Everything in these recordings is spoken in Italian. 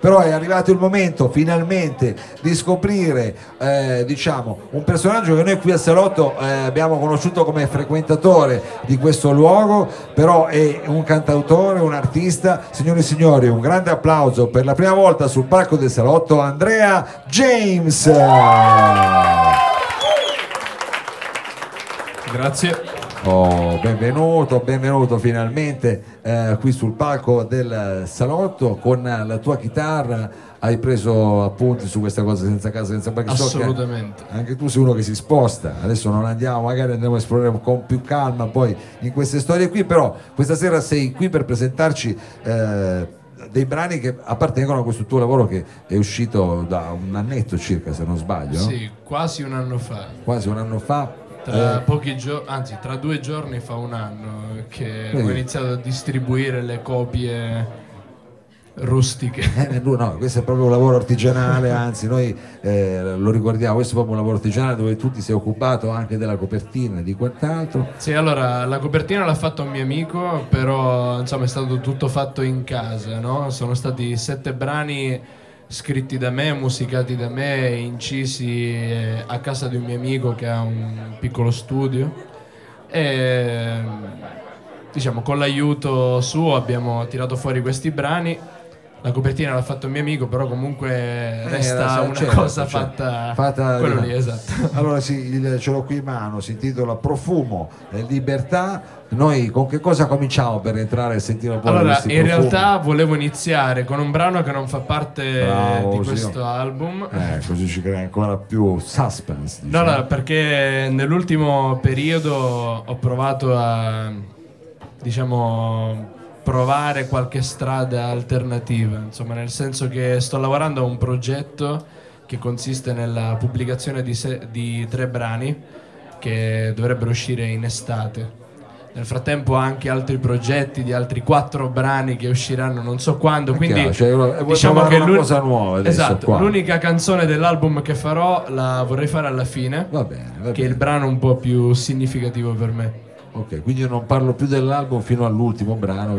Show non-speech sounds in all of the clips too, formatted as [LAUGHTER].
però è arrivato il momento finalmente di scoprire eh, diciamo, un personaggio che noi qui al Salotto eh, abbiamo conosciuto come frequentatore di questo luogo, però è un cantautore, un artista. Signore e signori, un grande applauso per la prima volta sul palco del Salotto Andrea James. Grazie. Oh, benvenuto, benvenuto finalmente eh, qui sul palco del salotto con la tua chitarra. Hai preso appunti su questa cosa senza casa, senza perché so Assolutamente. anche tu sei uno che si sposta. Adesso non andiamo, magari andremo a esplorare con più calma poi in queste storie qui, però questa sera sei qui per presentarci eh, dei brani che appartengono a questo tuo lavoro che è uscito da un annetto circa, se non sbaglio? Sì, quasi un anno fa. quasi un anno fa. Tra Eh, pochi giorni, anzi, tra due giorni fa un anno che ho iniziato a distribuire le copie rustiche. Eh, no, no, questo è proprio un lavoro artigianale, [LAUGHS] anzi noi eh, lo ricordiamo, questo è proprio un lavoro artigianale dove tu ti sei occupato anche della copertina e di quant'altro. Sì, allora la copertina l'ha fatto un mio amico, però insomma è stato tutto fatto in casa, no? Sono stati sette brani scritti da me, musicati da me, incisi eh, a casa di un mio amico che ha un piccolo studio e diciamo con l'aiuto suo abbiamo tirato fuori questi brani. La copertina l'ha fatto un mio amico, però comunque resta Eh, una certo, cosa certo. fatta, Fatta- quello lì, esatto. [LAUGHS] Allora sì, il- ce l'ho qui in mano, si intitola Profumo e Libertà. Noi con che cosa cominciamo per entrare e sentire un po' Allora, in profumi? realtà volevo iniziare con un brano che non fa parte Bravo, di questo album. Eh, così ci crea ancora più suspense. No, diciamo. no, perché nell'ultimo periodo ho provato a, diciamo, provare qualche strada alternativa, insomma, nel senso che sto lavorando a un progetto che consiste nella pubblicazione di, se- di tre brani che dovrebbero uscire in estate. Nel frattempo ho anche altri progetti di altri quattro brani che usciranno non so quando, quindi chiaro, cioè, diciamo che una l'un- cosa nuova adesso esatto, qua. l'unica canzone dell'album che farò la vorrei fare alla fine, Va bene, va che è il bene. brano un po' più significativo per me. Ok, quindi io non parlo più dell'album fino all'ultimo brano.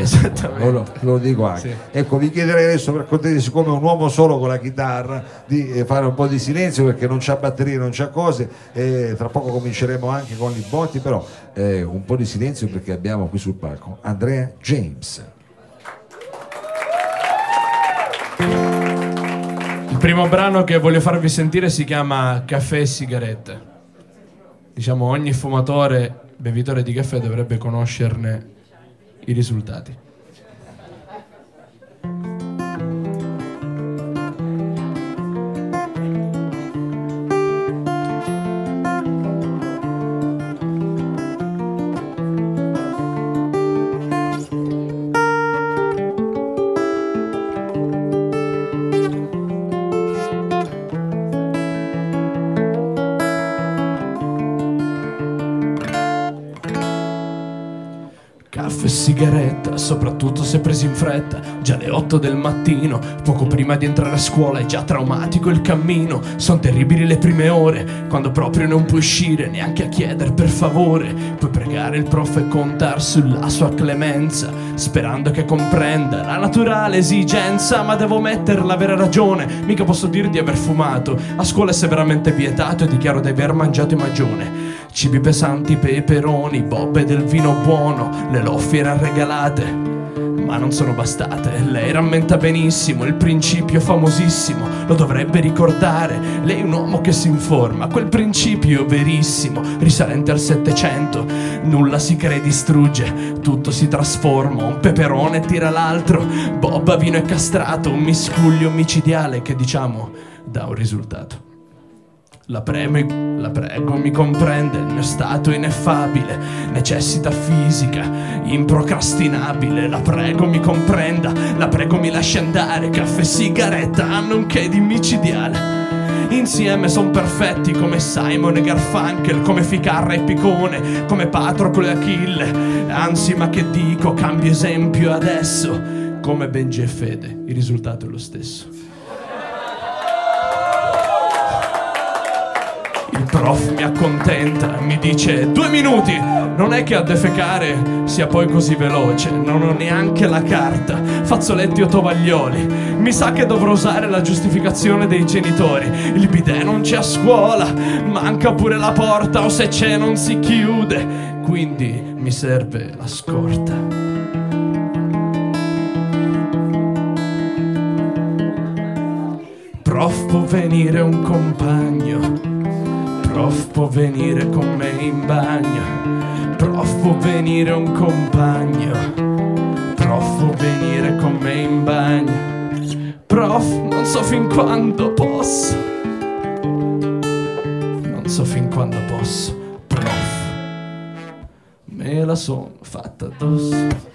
Lo, lo dico anche. Sì. Ecco, vi chiederei adesso per cortesia, siccome un uomo solo con la chitarra, di eh, fare un po' di silenzio perché non c'ha batterie, non c'ha cose. E tra poco cominceremo anche con i botti, però eh, un po' di silenzio perché abbiamo qui sul palco Andrea James. Il primo brano che voglio farvi sentire si chiama Caffè e sigarette. Diciamo ogni fumatore, bevitore di caffè dovrebbe conoscerne i risultati. Presi in fretta. Già le 8 del mattino, poco prima di entrare a scuola, è già traumatico il cammino. Sono terribili le prime ore, quando proprio non puoi uscire neanche a chiedere per favore. Puoi pregare il prof e contar sulla sua clemenza, sperando che comprenda la naturale esigenza. Ma devo mettere la vera ragione, mica posso dire di aver fumato. A scuola è severamente vietato e dichiaro di aver mangiato in magione. Cibi pesanti, peperoni, bobbe del vino buono, le loffie erano regalate, ma non sono bastate. Lei rammenta benissimo il principio famosissimo, lo dovrebbe ricordare. Lei è un uomo che si informa, quel principio verissimo, risalente al Settecento. Nulla si crea e distrugge, tutto si trasforma, un peperone tira l'altro, bobba, vino e castrato, un miscuglio micidiale che diciamo dà un risultato. La prego, la prego, mi comprende, il mio stato ineffabile, necessita fisica, improcrastinabile. La prego, mi comprenda, la prego, mi lasci andare. Caffè sigaretta che di micidiale. Insieme son perfetti come Simon e Garfunkel, come Ficarra e Picone, come Patroclo e Achille. Anzi, ma che dico, cambio esempio adesso. Come Benji e Fede, il risultato è lo stesso. Il prof mi accontenta, mi dice due minuti. Non è che a defecare sia poi così veloce, non ho neanche la carta, fazzoletti o tovaglioli. Mi sa che dovrò usare la giustificazione dei genitori. Il bidet non c'è a scuola, manca pure la porta o se c'è non si chiude. Quindi mi serve la scorta. Prof può venire un compagno, prof può venire con me in bagno, prof può venire un compagno, prof può venire con me in bagno, prof non so fin quando posso, non so fin quando posso, prof, me la son fatta addosso.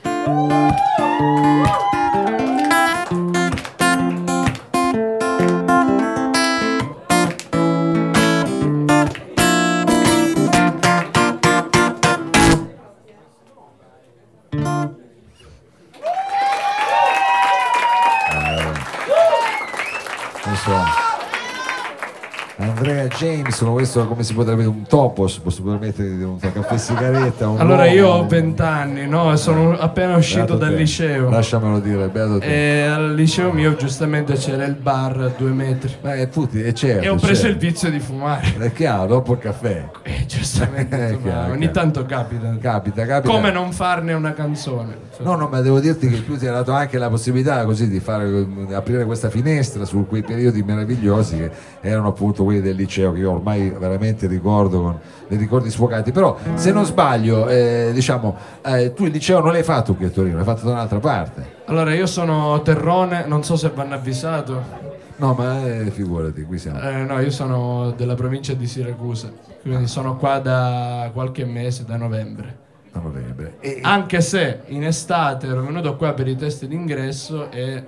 Ma questo come si potrebbe un topos, posso permettere di un caffè sigaretta? Un Allora io ho uomo, 20 anni, no? E sono appena uscito dal te. liceo. Lasciamelo dire, beato te. E al liceo mio giustamente c'era il bar a due metri. Eh, tutti, è certo. E ho preso il certo. vizio di fumare. È chiaro, dopo il caffè. E giustamente, [LAUGHS] Eh, insomma, chiaro, ogni chiaro. tanto capita. Capita, capita. Come non farne una canzone? No, no, ma devo dirti che tu ti hai dato anche la possibilità così di fare, aprire questa finestra su quei periodi meravigliosi che erano appunto quelli del liceo che io ormai veramente ricordo con dei ricordi sfocati. Però se non sbaglio, eh, diciamo, eh, tu il liceo non l'hai fatto qui a Torino, l'hai fatto da un'altra parte. Allora io sono Terrone, non so se vanno avvisato. No, ma eh, figurati, qui siamo. Eh, no, io sono della provincia di Siracusa, quindi sono qua da qualche mese, da novembre. A novembre. E, Anche se in estate ero venuto qua per i test d'ingresso e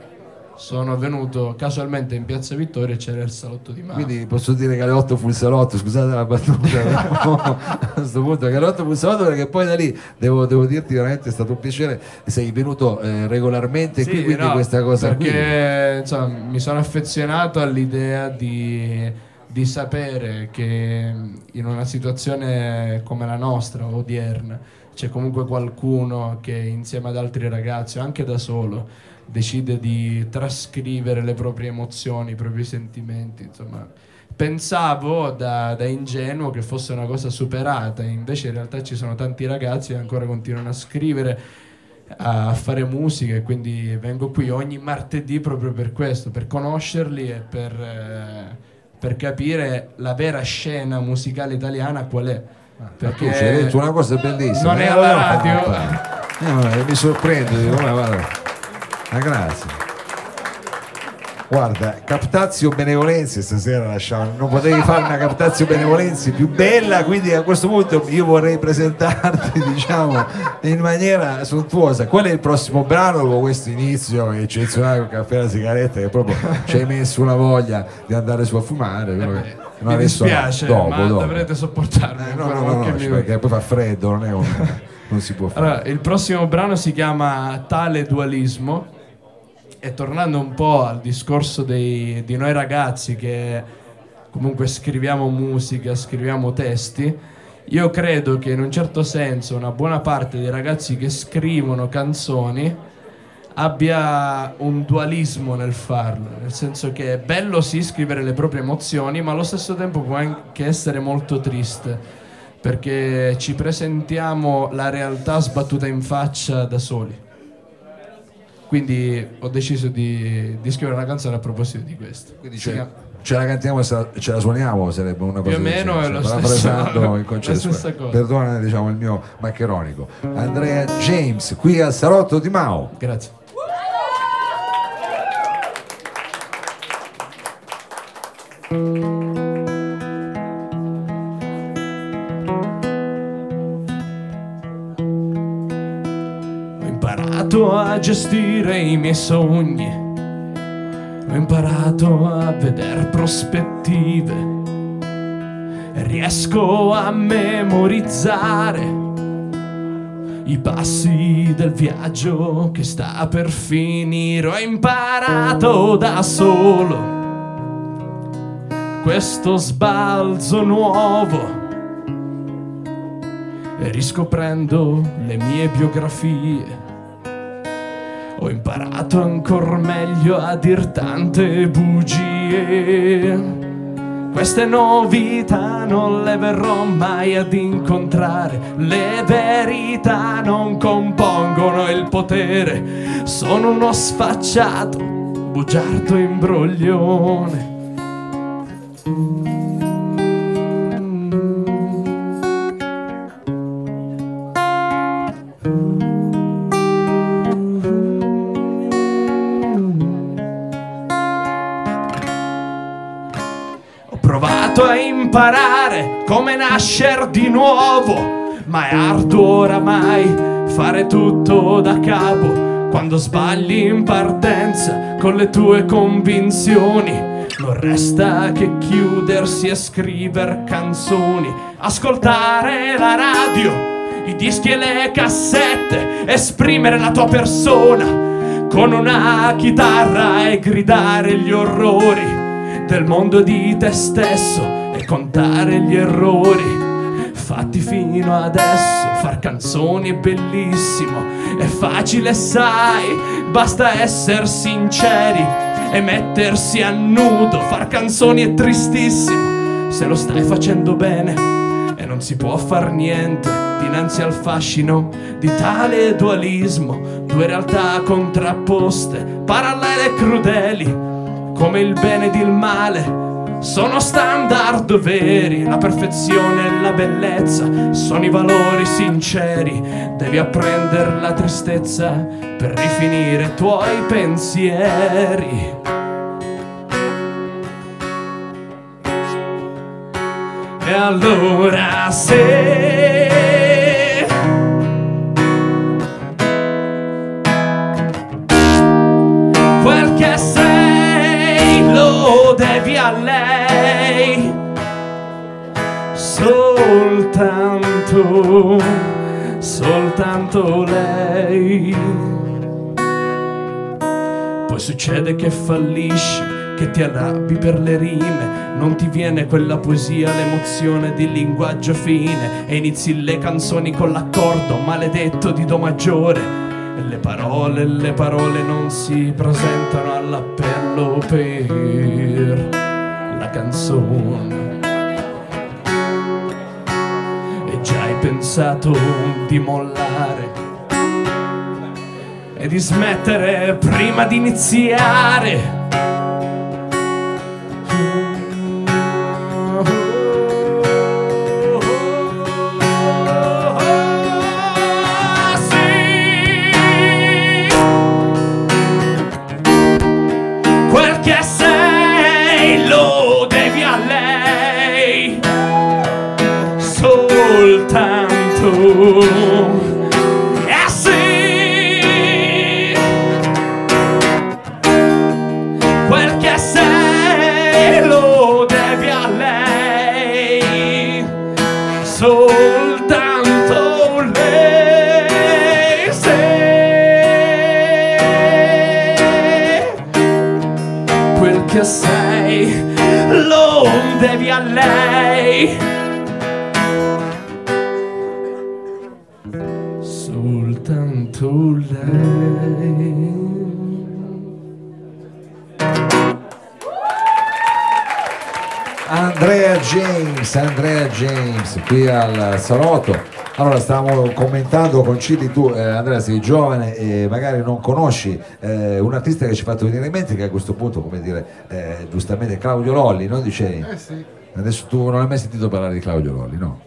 sono venuto casualmente in Piazza Vittoria e c'era il salotto di Mao. Quindi posso dire che alle 8 fu il salotto, scusate la battuta, [LAUGHS] a questo punto che alle 8 fu il salotto perché poi da lì devo, devo dirti veramente è stato un piacere, sei venuto eh, regolarmente Sì, qui, quindi no, questa cosa qui. perché mi sono affezionato all'idea di, di sapere che in una situazione come la nostra odierna c'è comunque qualcuno che insieme ad altri ragazzi anche da solo decide di trascrivere le proprie emozioni, i propri sentimenti insomma. Pensavo da, da ingenuo che fosse una cosa superata invece in realtà ci sono tanti ragazzi che ancora continuano a scrivere a fare musica e quindi vengo qui ogni martedì proprio per questo, per conoscerli e per, eh, per capire la vera scena musicale italiana qual è. Tu ci hai detto una cosa bellissima. Non è Eh, alla allora, radio. eh, ma mi sorprende, dico, guarda. Ma grazie. Guarda, Captazio Benevolenzi stasera lasciamo, non potevi fare una Captazio Benevolenzi più bella, quindi a questo punto io vorrei presentarti, [LAUGHS] diciamo, in maniera sontuosa. Qual è il prossimo brano con questo inizio eccezionale con caffè e la sigaretta che proprio ci hai messo una voglia di andare su a fumare? che- no, Mi adesso dispiace, dopo, ma dopo. dovrete sopportarmi. Eh, no, no, no, no, perché poi fa freddo, non è un, non si può fare. Allora, il prossimo brano si chiama Tale Dualismo e tornando un po' al discorso dei- di noi ragazzi che comunque scriviamo musica, scriviamo testi, io credo che in un certo senso una buona parte dei ragazzi che scrivono canzoni abbia un dualismo nel farlo, nel senso che è bello sì scrivere le proprie emozioni, ma allo stesso tempo può anche essere molto triste, perché ci presentiamo la realtà sbattuta in faccia da soli. Quindi ho deciso di, di scrivere una canzone a proposito di questo. Quindi ce, chiama- ce la cantiamo e ce la suoniamo, sarebbe una cosa Più o meno è lo stesso- il concetto. Perdona diciamo il mio maccheronico. Andrea James, qui al Salotto di Mao. Grazie. Gestire i miei sogni, ho imparato a vedere prospettive, riesco a memorizzare i passi del viaggio che sta per finire. Ho imparato da solo questo sbalzo nuovo. E riscoprendo le mie biografie ho imparato ancora meglio a dir tante bugie. Queste novità non le verrò mai ad incontrare, le verità non compongono il potere, sono uno sfacciato, bugiardo imbroglione. Imparare come nascere di nuovo, ma è arduo oramai fare tutto da capo. Quando sbagli in partenza con le tue convinzioni, non resta che chiudersi e scrivere canzoni, ascoltare la radio, i dischi e le cassette, esprimere la tua persona con una chitarra e gridare gli orrori del mondo di te stesso e contare gli errori fatti fino adesso. Far canzoni è bellissimo, è facile, sai, basta essere sinceri e mettersi a nudo. Far canzoni è tristissimo se lo stai facendo bene e non si può far niente dinanzi al fascino di tale dualismo, due realtà contrapposte, parallele e crudeli come il bene ed il male. Sono standard veri, la perfezione e la bellezza sono i valori sinceri. Devi apprendere la tristezza per rifinire i tuoi pensieri. E allora se devi a lei soltanto soltanto lei. Poi succede che fallisci che ti arrabbi per le rime non ti viene quella poesia l'emozione di linguaggio fine e inizi le canzoni con l'accordo maledetto di do maggiore le parole, le parole non si presentano all'appello per la canzone. E già hai pensato di mollare e di smettere prima di iniziare. Andrea James, Andrea James qui al salotto. Allora stavamo commentando con Cili, tu eh, Andrea sei giovane e magari non conosci eh, un artista che ci ha fatto venire in mente che a questo punto, come dire, eh, giustamente Claudio Lolli, no? Dicevi? Eh sì, Adesso tu non hai mai sentito parlare di Claudio Lolli, no?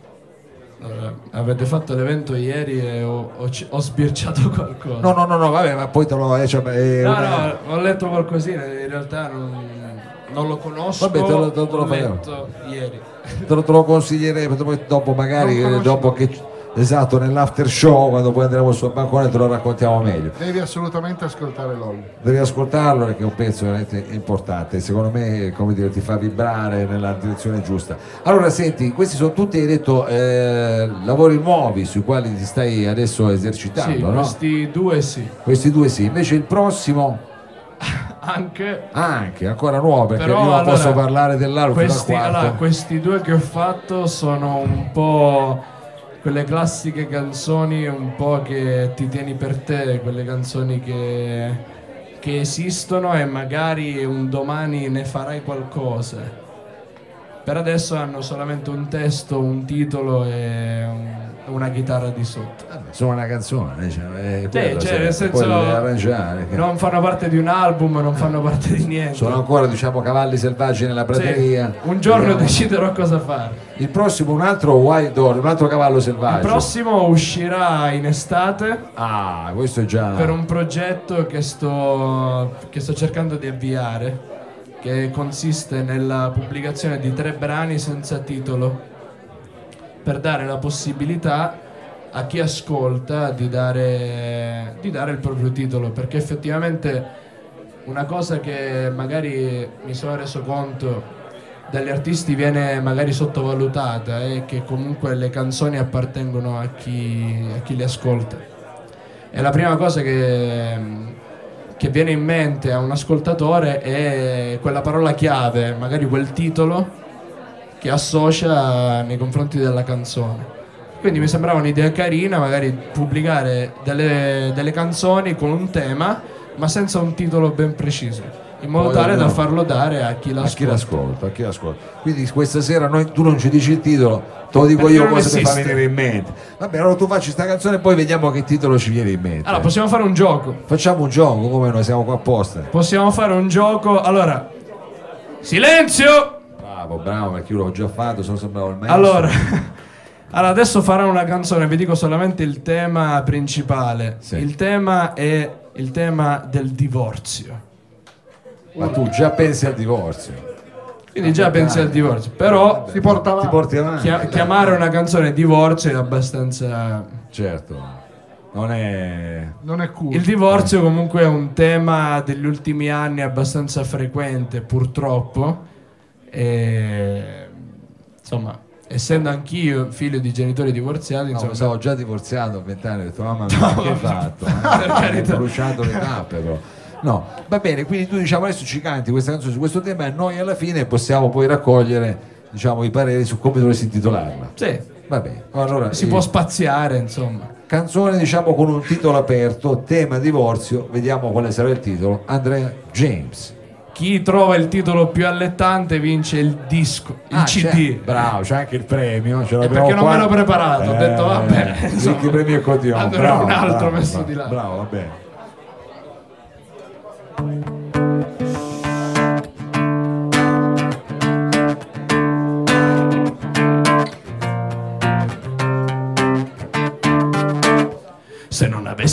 Allora, avete fatto l'evento ieri e ho, ho ho sbirciato [LAUGHS] qualcosa No, no, no, no, vabbè, ma poi te lo... eh, cioè, è No, una- no, ho letto qualcosina, in realtà non, non lo conosco. Vabbè, te lo- te lo- letto ieri. te, lo, te lo consiglierei poi dopo magari, dopo che... Esatto, nell'after show, quando poi andremo sul bancone te lo raccontiamo meglio. devi assolutamente ascoltare LOL. Devi ascoltarlo perché è un pezzo veramente importante, secondo me come dire, ti fa vibrare nella direzione giusta. Allora senti, questi sono tutti, hai detto, eh, lavori nuovi sui quali ti stai adesso esercitando, Sì, no? questi due sì. Questi due sì, invece il prossimo, Anche Anche, ancora nuovo, perché Però, io non allora, posso parlare al questi, allora, questi due che ho fatto sono un po' quelle classiche canzoni un po' che ti tieni per te, quelle canzoni che, che esistono e magari un domani ne farai qualcosa. Per adesso hanno solamente un testo, un titolo e un- una chitarra di sotto. Sono una canzone, cioè, è Sì, quello, cioè, sì, nel senso, arrangiare. Non fanno parte di un album, non fanno parte di niente. Sono ancora diciamo cavalli selvaggi nella Sì, prateria. un giorno Vediamo. deciderò cosa fare. Il prossimo un altro wild horse, un altro cavallo Il selvaggio. prossimo uscirà in estate Ah, questo è già per un progetto che sto, che sto cercando di avviare, che consiste nella pubblicazione di tre brani senza titolo, per dare la possibilità a chi ascolta di dare, di dare il proprio titolo, perché effettivamente una cosa che magari mi sono reso conto dagli artisti viene magari sottovalutata è che comunque le canzoni appartengono a chi, a chi le ascolta. E la prima cosa che, che viene in mente a un ascoltatore è quella parola chiave, magari quel titolo che associa nei confronti della canzone. Quindi mi sembrava un'idea carina magari pubblicare delle, delle canzoni con un tema ma senza un titolo ben preciso, in modo Poi tale da farlo dare a chi a chi l'ascolta. l'ascolta, a chi l'ascolta. Quindi questa sera noi- tu non ci dici il titolo, te lo dico Perché io cosa ti fa venire in mente. Vabbè, allora tu facci sta canzone e poi vediamo che titolo ci viene in mente. Allora, possiamo fare un gioco. Facciamo un gioco, come noi siamo qua apposta. Possiamo fare un gioco. Allora, silenzio! Bravo, bravo, perché io l'ho già fatto, sono sembrato il maestro. Allora, [LAUGHS] allora, adesso farò una canzone, vi dico solamente il tema principale. Sì. Il tema è il tema del divorzio. Ma tu già pensi al divorzio. Quindi già pensi al divorzio, però Si porta Ti avanti. porti avanti. chia- chiamare una canzone divorzio è abbastanza... Certo, non è... Non è cool. Il divorzio comunque è un tema degli ultimi anni abbastanza frequente, purtroppo. E, insomma, essendo anch'io figlio di genitori divorziati, No, insomma, stavo già divorziato a vent'anni, ho detto mamma mia, che hai [LAUGHS] fatto? Carità. Ho bruciato le tappe però. No, va bene, quindi tu diciamo adesso ci canti questa canzone su questo tema e noi alla fine possiamo poi raccogliere diciamo, i pareri su come dovresti intitolarla. sì, Va bene, allora si eh, può spaziare, insomma. canzone diciamo con un titolo aperto, tema divorzio, vediamo quale sarà il titolo. Andrea James. Chi trova il titolo più allettante vince il disco, il Ah, CD. bravo, c'è anche il premio. Ce perché non qua. me l'ho preparato, ho detto, vabbè, Eh, insomma, Ricchi premi e cotillon. andrà Bravo, un altro bravo, messo bravo, di là. Bravo, va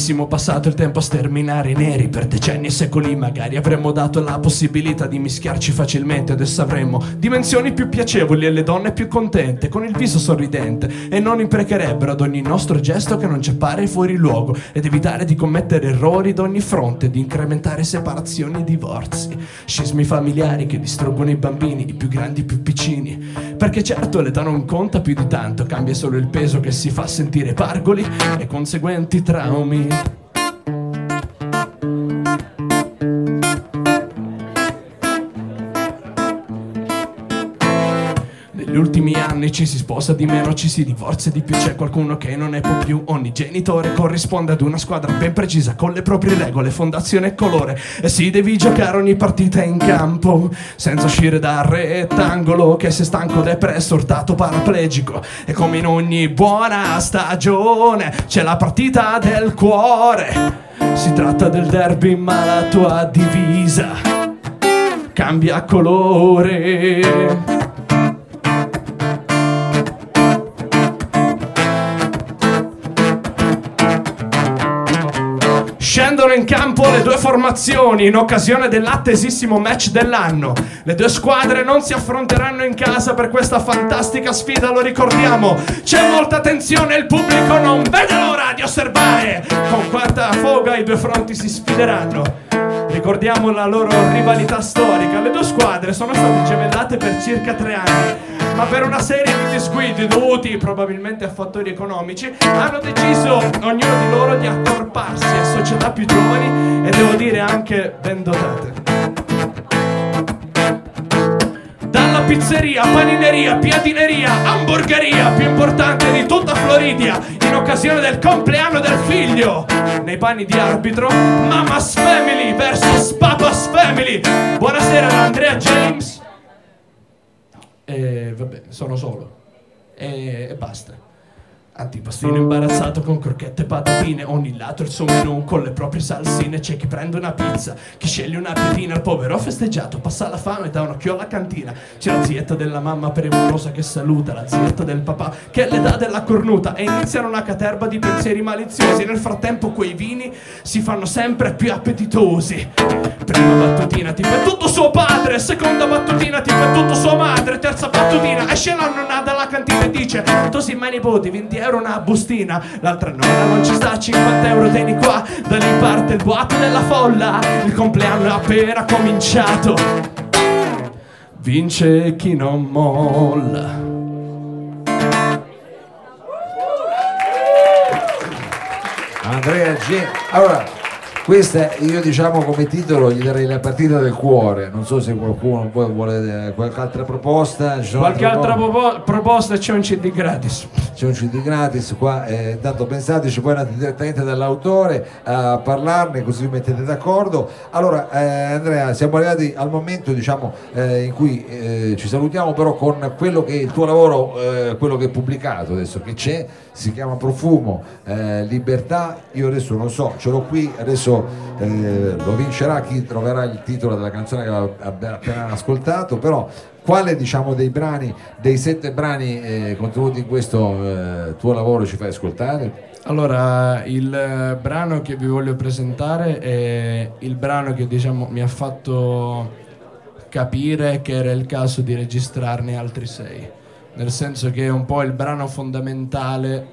avessimo passato il tempo a sterminare i neri per decenni e secoli, magari avremmo dato la possibilità di mischiarci facilmente. Adesso avremmo dimensioni più piacevoli e le donne più contente, con il viso sorridente, e non imprecherebbero ad ogni nostro gesto che non ci appare fuori luogo, ed evitare di commettere errori da ogni fronte, di incrementare separazioni e divorzi, scismi familiari che distruggono i bambini, i più grandi e i più piccini. Perché certo l'età non conta più di tanto, cambia solo il peso che si fa sentire pargoli e conseguenti traumi. Ci si sposa di meno, ci si divorzia di più, c'è qualcuno che non ne può più. Ogni genitore corrisponde ad una squadra ben precisa, con le proprie regole, fondazione e colore. E si devi giocare ogni partita in campo, senza uscire dal rettangolo, che sei stanco, depresso, urtato, paraplegico. E come in ogni buona stagione, c'è la partita del cuore. Si tratta del derby, ma la tua divisa cambia colore. Scendono in campo le due formazioni in occasione dell'attesissimo match dell'anno. Le due squadre non si affronteranno in casa per questa fantastica sfida, lo ricordiamo. C'è molta tensione, il pubblico non vede l'ora di osservare con quanta foga i due fronti si sfideranno. Ricordiamo la loro rivalità storica. Le due squadre sono state gemellate per circa tre anni ma per una serie di disguidi dovuti probabilmente a fattori economici, hanno deciso ognuno di loro di accorparsi a società più giovani e devo dire anche ben dotate. Dalla pizzeria, panineria, piatineria, hamburgeria più importante di tutta Floridia, in occasione del compleanno del figlio, nei panni di arbitro, Mama's Family versus Papa's Family. Buonasera da Andrea James e vabbè, sono solo. E, e basta. Antipastino imbarazzato con crocchette e patatine Ogni lato il suo menù con le proprie salsine. C'è chi prende una pizza, chi sceglie una pietina Il povero festeggiato passa la fame dà un occhio alla cantina. C'è la zietta della mamma premurosa che saluta La zietta del papà che è l'età della cornuta. E iniziano una caterba di pensieri maliziosi. Nel frattempo quei vini si fanno sempre più appetitosi. Prima battutina tipo è tutto suo padre. Seconda battutina tipo è tutto sua madre. Terza battutina esce la nonna dalla cantina e dice Tu sei mai nipoti, 20 euro una bustina. L'altra nonna non ci sta, 50 euro tieni qua. Da lì parte il boato della folla. Il compleanno è appena cominciato. Vince chi non molla. Andrea G. Allora, questa io diciamo come titolo gli darei la partita del cuore. Non so se qualcuno poi vuole eh, qualche altra proposta. Qualche altra cose? propo- proposta c'è un CD gratis c'è un CD gratis qua, eh, intanto pensateci, poi andate direttamente dall'autore a parlarne così vi mettete d'accordo. Allora eh, Andrea, siamo arrivati al momento diciamo, eh, in cui eh, ci salutiamo però con quello che è il tuo lavoro, eh, quello che è pubblicato adesso, che c'è, si chiama Profumo, eh, Libertà, io adesso non so, ce l'ho qui, adesso eh, lo vincerà chi troverà il titolo della canzone che abbiamo appena ascoltato, però quale diciamo dei brani, dei sette brani eh, contenuti in questo eh, tuo lavoro ci fai ascoltare? Allora, il eh, brano che vi voglio presentare è il brano che diciamo mi ha fatto capire che era il caso di registrarne altri sei. Nel senso che è un po' il brano fondamentale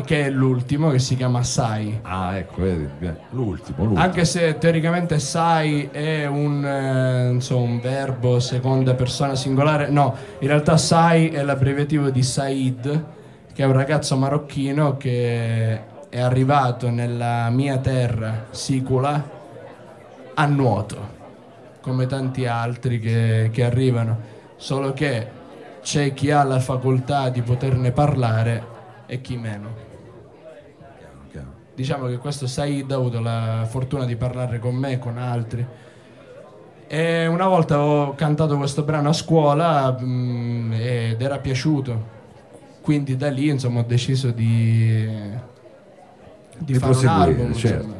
che è l'ultimo che si chiama Sai. Ah ecco, vedi, l'ultimo, l'ultimo. Anche se teoricamente sai è un, eh, insomma, un verbo seconda persona singolare, no, in realtà sai è l'abbreviativo di Said, che è un ragazzo marocchino che è arrivato nella mia terra, Sicula, a nuoto, come tanti altri che, che arrivano, solo che c'è chi ha la facoltà di poterne parlare e chi meno. Diciamo che questo Said ha avuto la fortuna di parlare con me e con altri. E una volta ho cantato questo brano a scuola mm, ed era piaciuto. Quindi da lì insomma ho deciso di, di Di fare un proseguire, album. certo.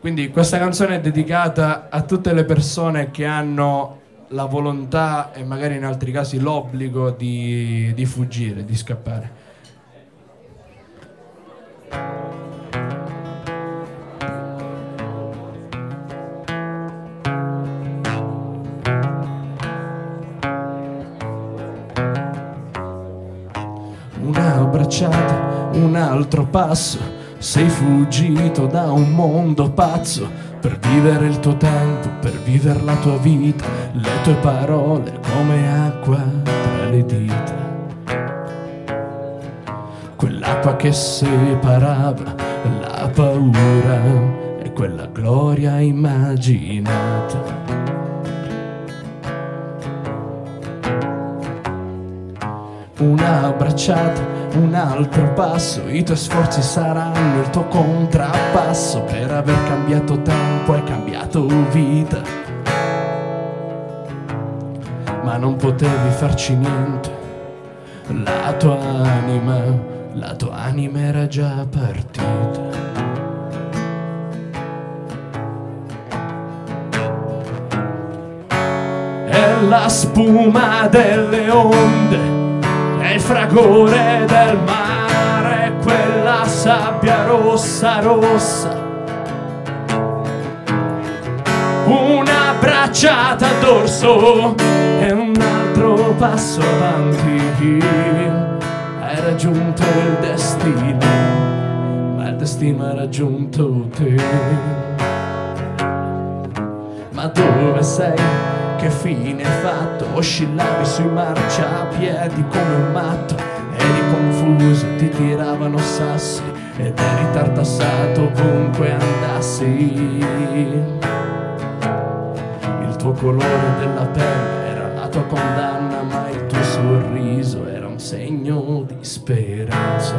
Quindi questa canzone è dedicata a tutte le persone che hanno la volontà e magari in altri casi l'obbligo di, di fuggire, di scappare. Una bracciata, un altro passo, sei fuggito da un mondo pazzo per vivere il tuo tempo, per vivere la tua vita, le tue parole come acqua tra le dita. Quell'acqua che separava la paura e quella gloria immaginata. Una bracciata, un altro passo, i tuoi sforzi saranno il tuo contrappasso per aver cambiato tempo e cambiato vita. Ma non potevi farci niente, la tua anima, la tua anima era già partita. È la spuma delle onde, è il fragore del mare, quella sabbia rossa rossa. Una bracciata a dorso e un altro passo avanti. Hai raggiunto il destino, ma il destino ha raggiunto te. Ma dove sei? Che fine hai fatto? Oscillavi sui marciapiedi come un matto Eri confuso, ti tiravano sassi Ed eri tartassato ovunque andassi Il tuo colore della pelle era la tua condanna, ma il tuo sorriso era segno di speranza.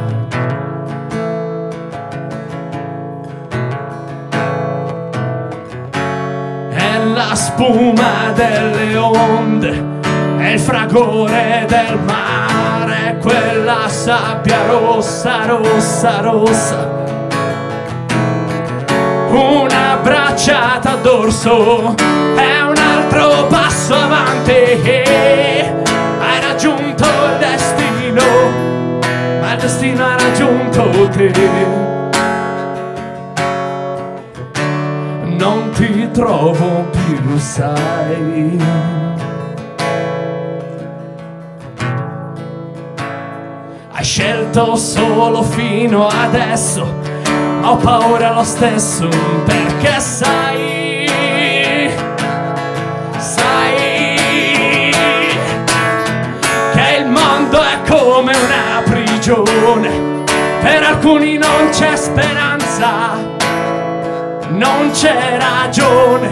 È la spuma delle onde, è il fragore del mare, quella sabbia rossa, rossa, rossa una bracciata a dorso è un altro passo avanti raggiunto te. Non ti trovo più sai. Hai scelto solo fino adesso ho paura lo stesso perché sai, sai che il mondo è come una prigione, alcuni non c'è speranza, non c'è ragione.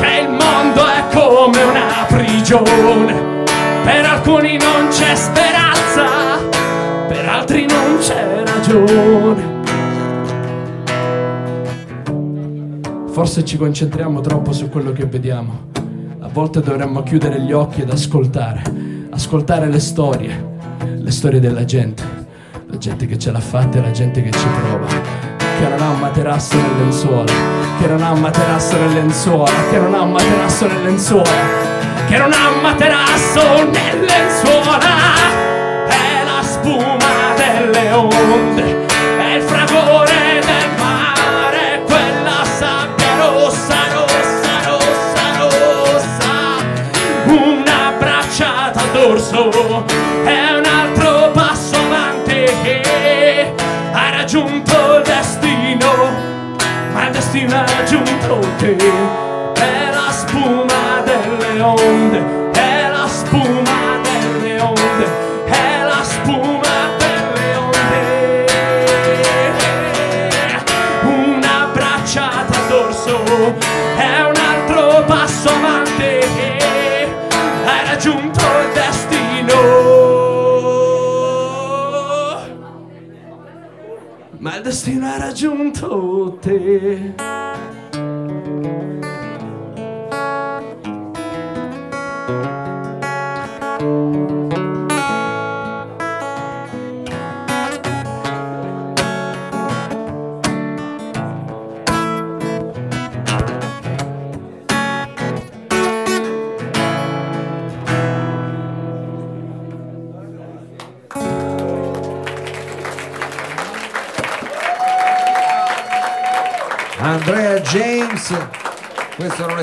Che il mondo è come una prigione, per alcuni non c'è speranza altri non c'è ragione. Forse ci concentriamo troppo su quello che vediamo. A volte dovremmo chiudere gli occhi ed ascoltare, ascoltare le storie, le storie della gente, la gente che ce l'ha fatta e la gente che ci prova, che non ha un materasso nel lenzuola, che non ha un materasso nel lenzuola, che non ha un materasso nel lenzuola, che non ha un materasso nel lenzuola spuma delle onde,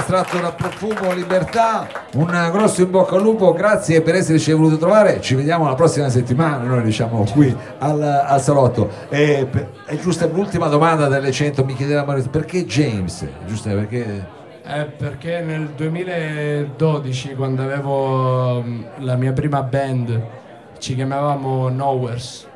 estratto da Profumo Libertà. Un grosso in bocca al lupo grazie per esserci voluto trovare. Ci vediamo la prossima settimana noi diciamo qui al, al salotto. E, è giusta l'ultima domanda delle 100 mi chiedeva Mario perché James? Giusto perché? Eh, perché nel 2012 quando avevo mm, la mia prima band ci chiamavamo Nowheres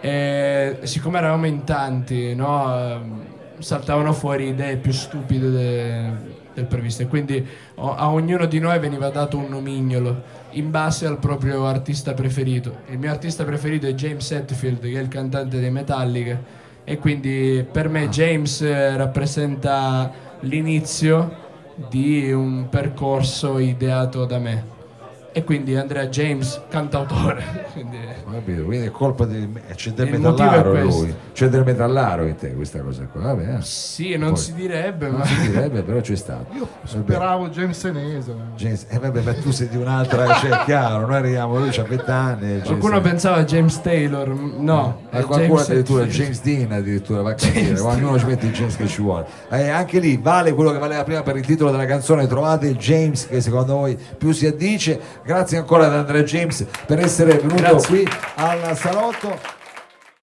e siccome eravamo in tanti no saltavano fuori idee più stupide de, del previsto. E quindi a ognuno di noi veniva dato un nomignolo in base al proprio artista preferito. Il mio artista preferito è James Hetfield che è il cantante dei Metallica. E quindi per me James rappresenta l'inizio di un percorso ideato da me e quindi Andrea James cantautore [LAUGHS] quindi, Capito, quindi è colpa di c'è del metallaro lui. c'è del metallaro in te questa cosa qua Vabbè, eh. sì non Poi, si direbbe non ma si direbbe però c'è stato. Io speravo James Senese. James, eh vabbè ma tu sei di un'altra [LAUGHS] cioè chiaro noi arriviamo lui c'ha 20 anni qualcuno pensava James Taylor no eh, qualcuno James addirittura James Dean addirittura va a capire ognuno ci mette il James che ci vuole. Eh, anche lì vale quello che valeva prima per il titolo della canzone trovate il James che secondo voi più si addice grazie ancora ad Andrea James per essere venuto Grazie. qui al salotto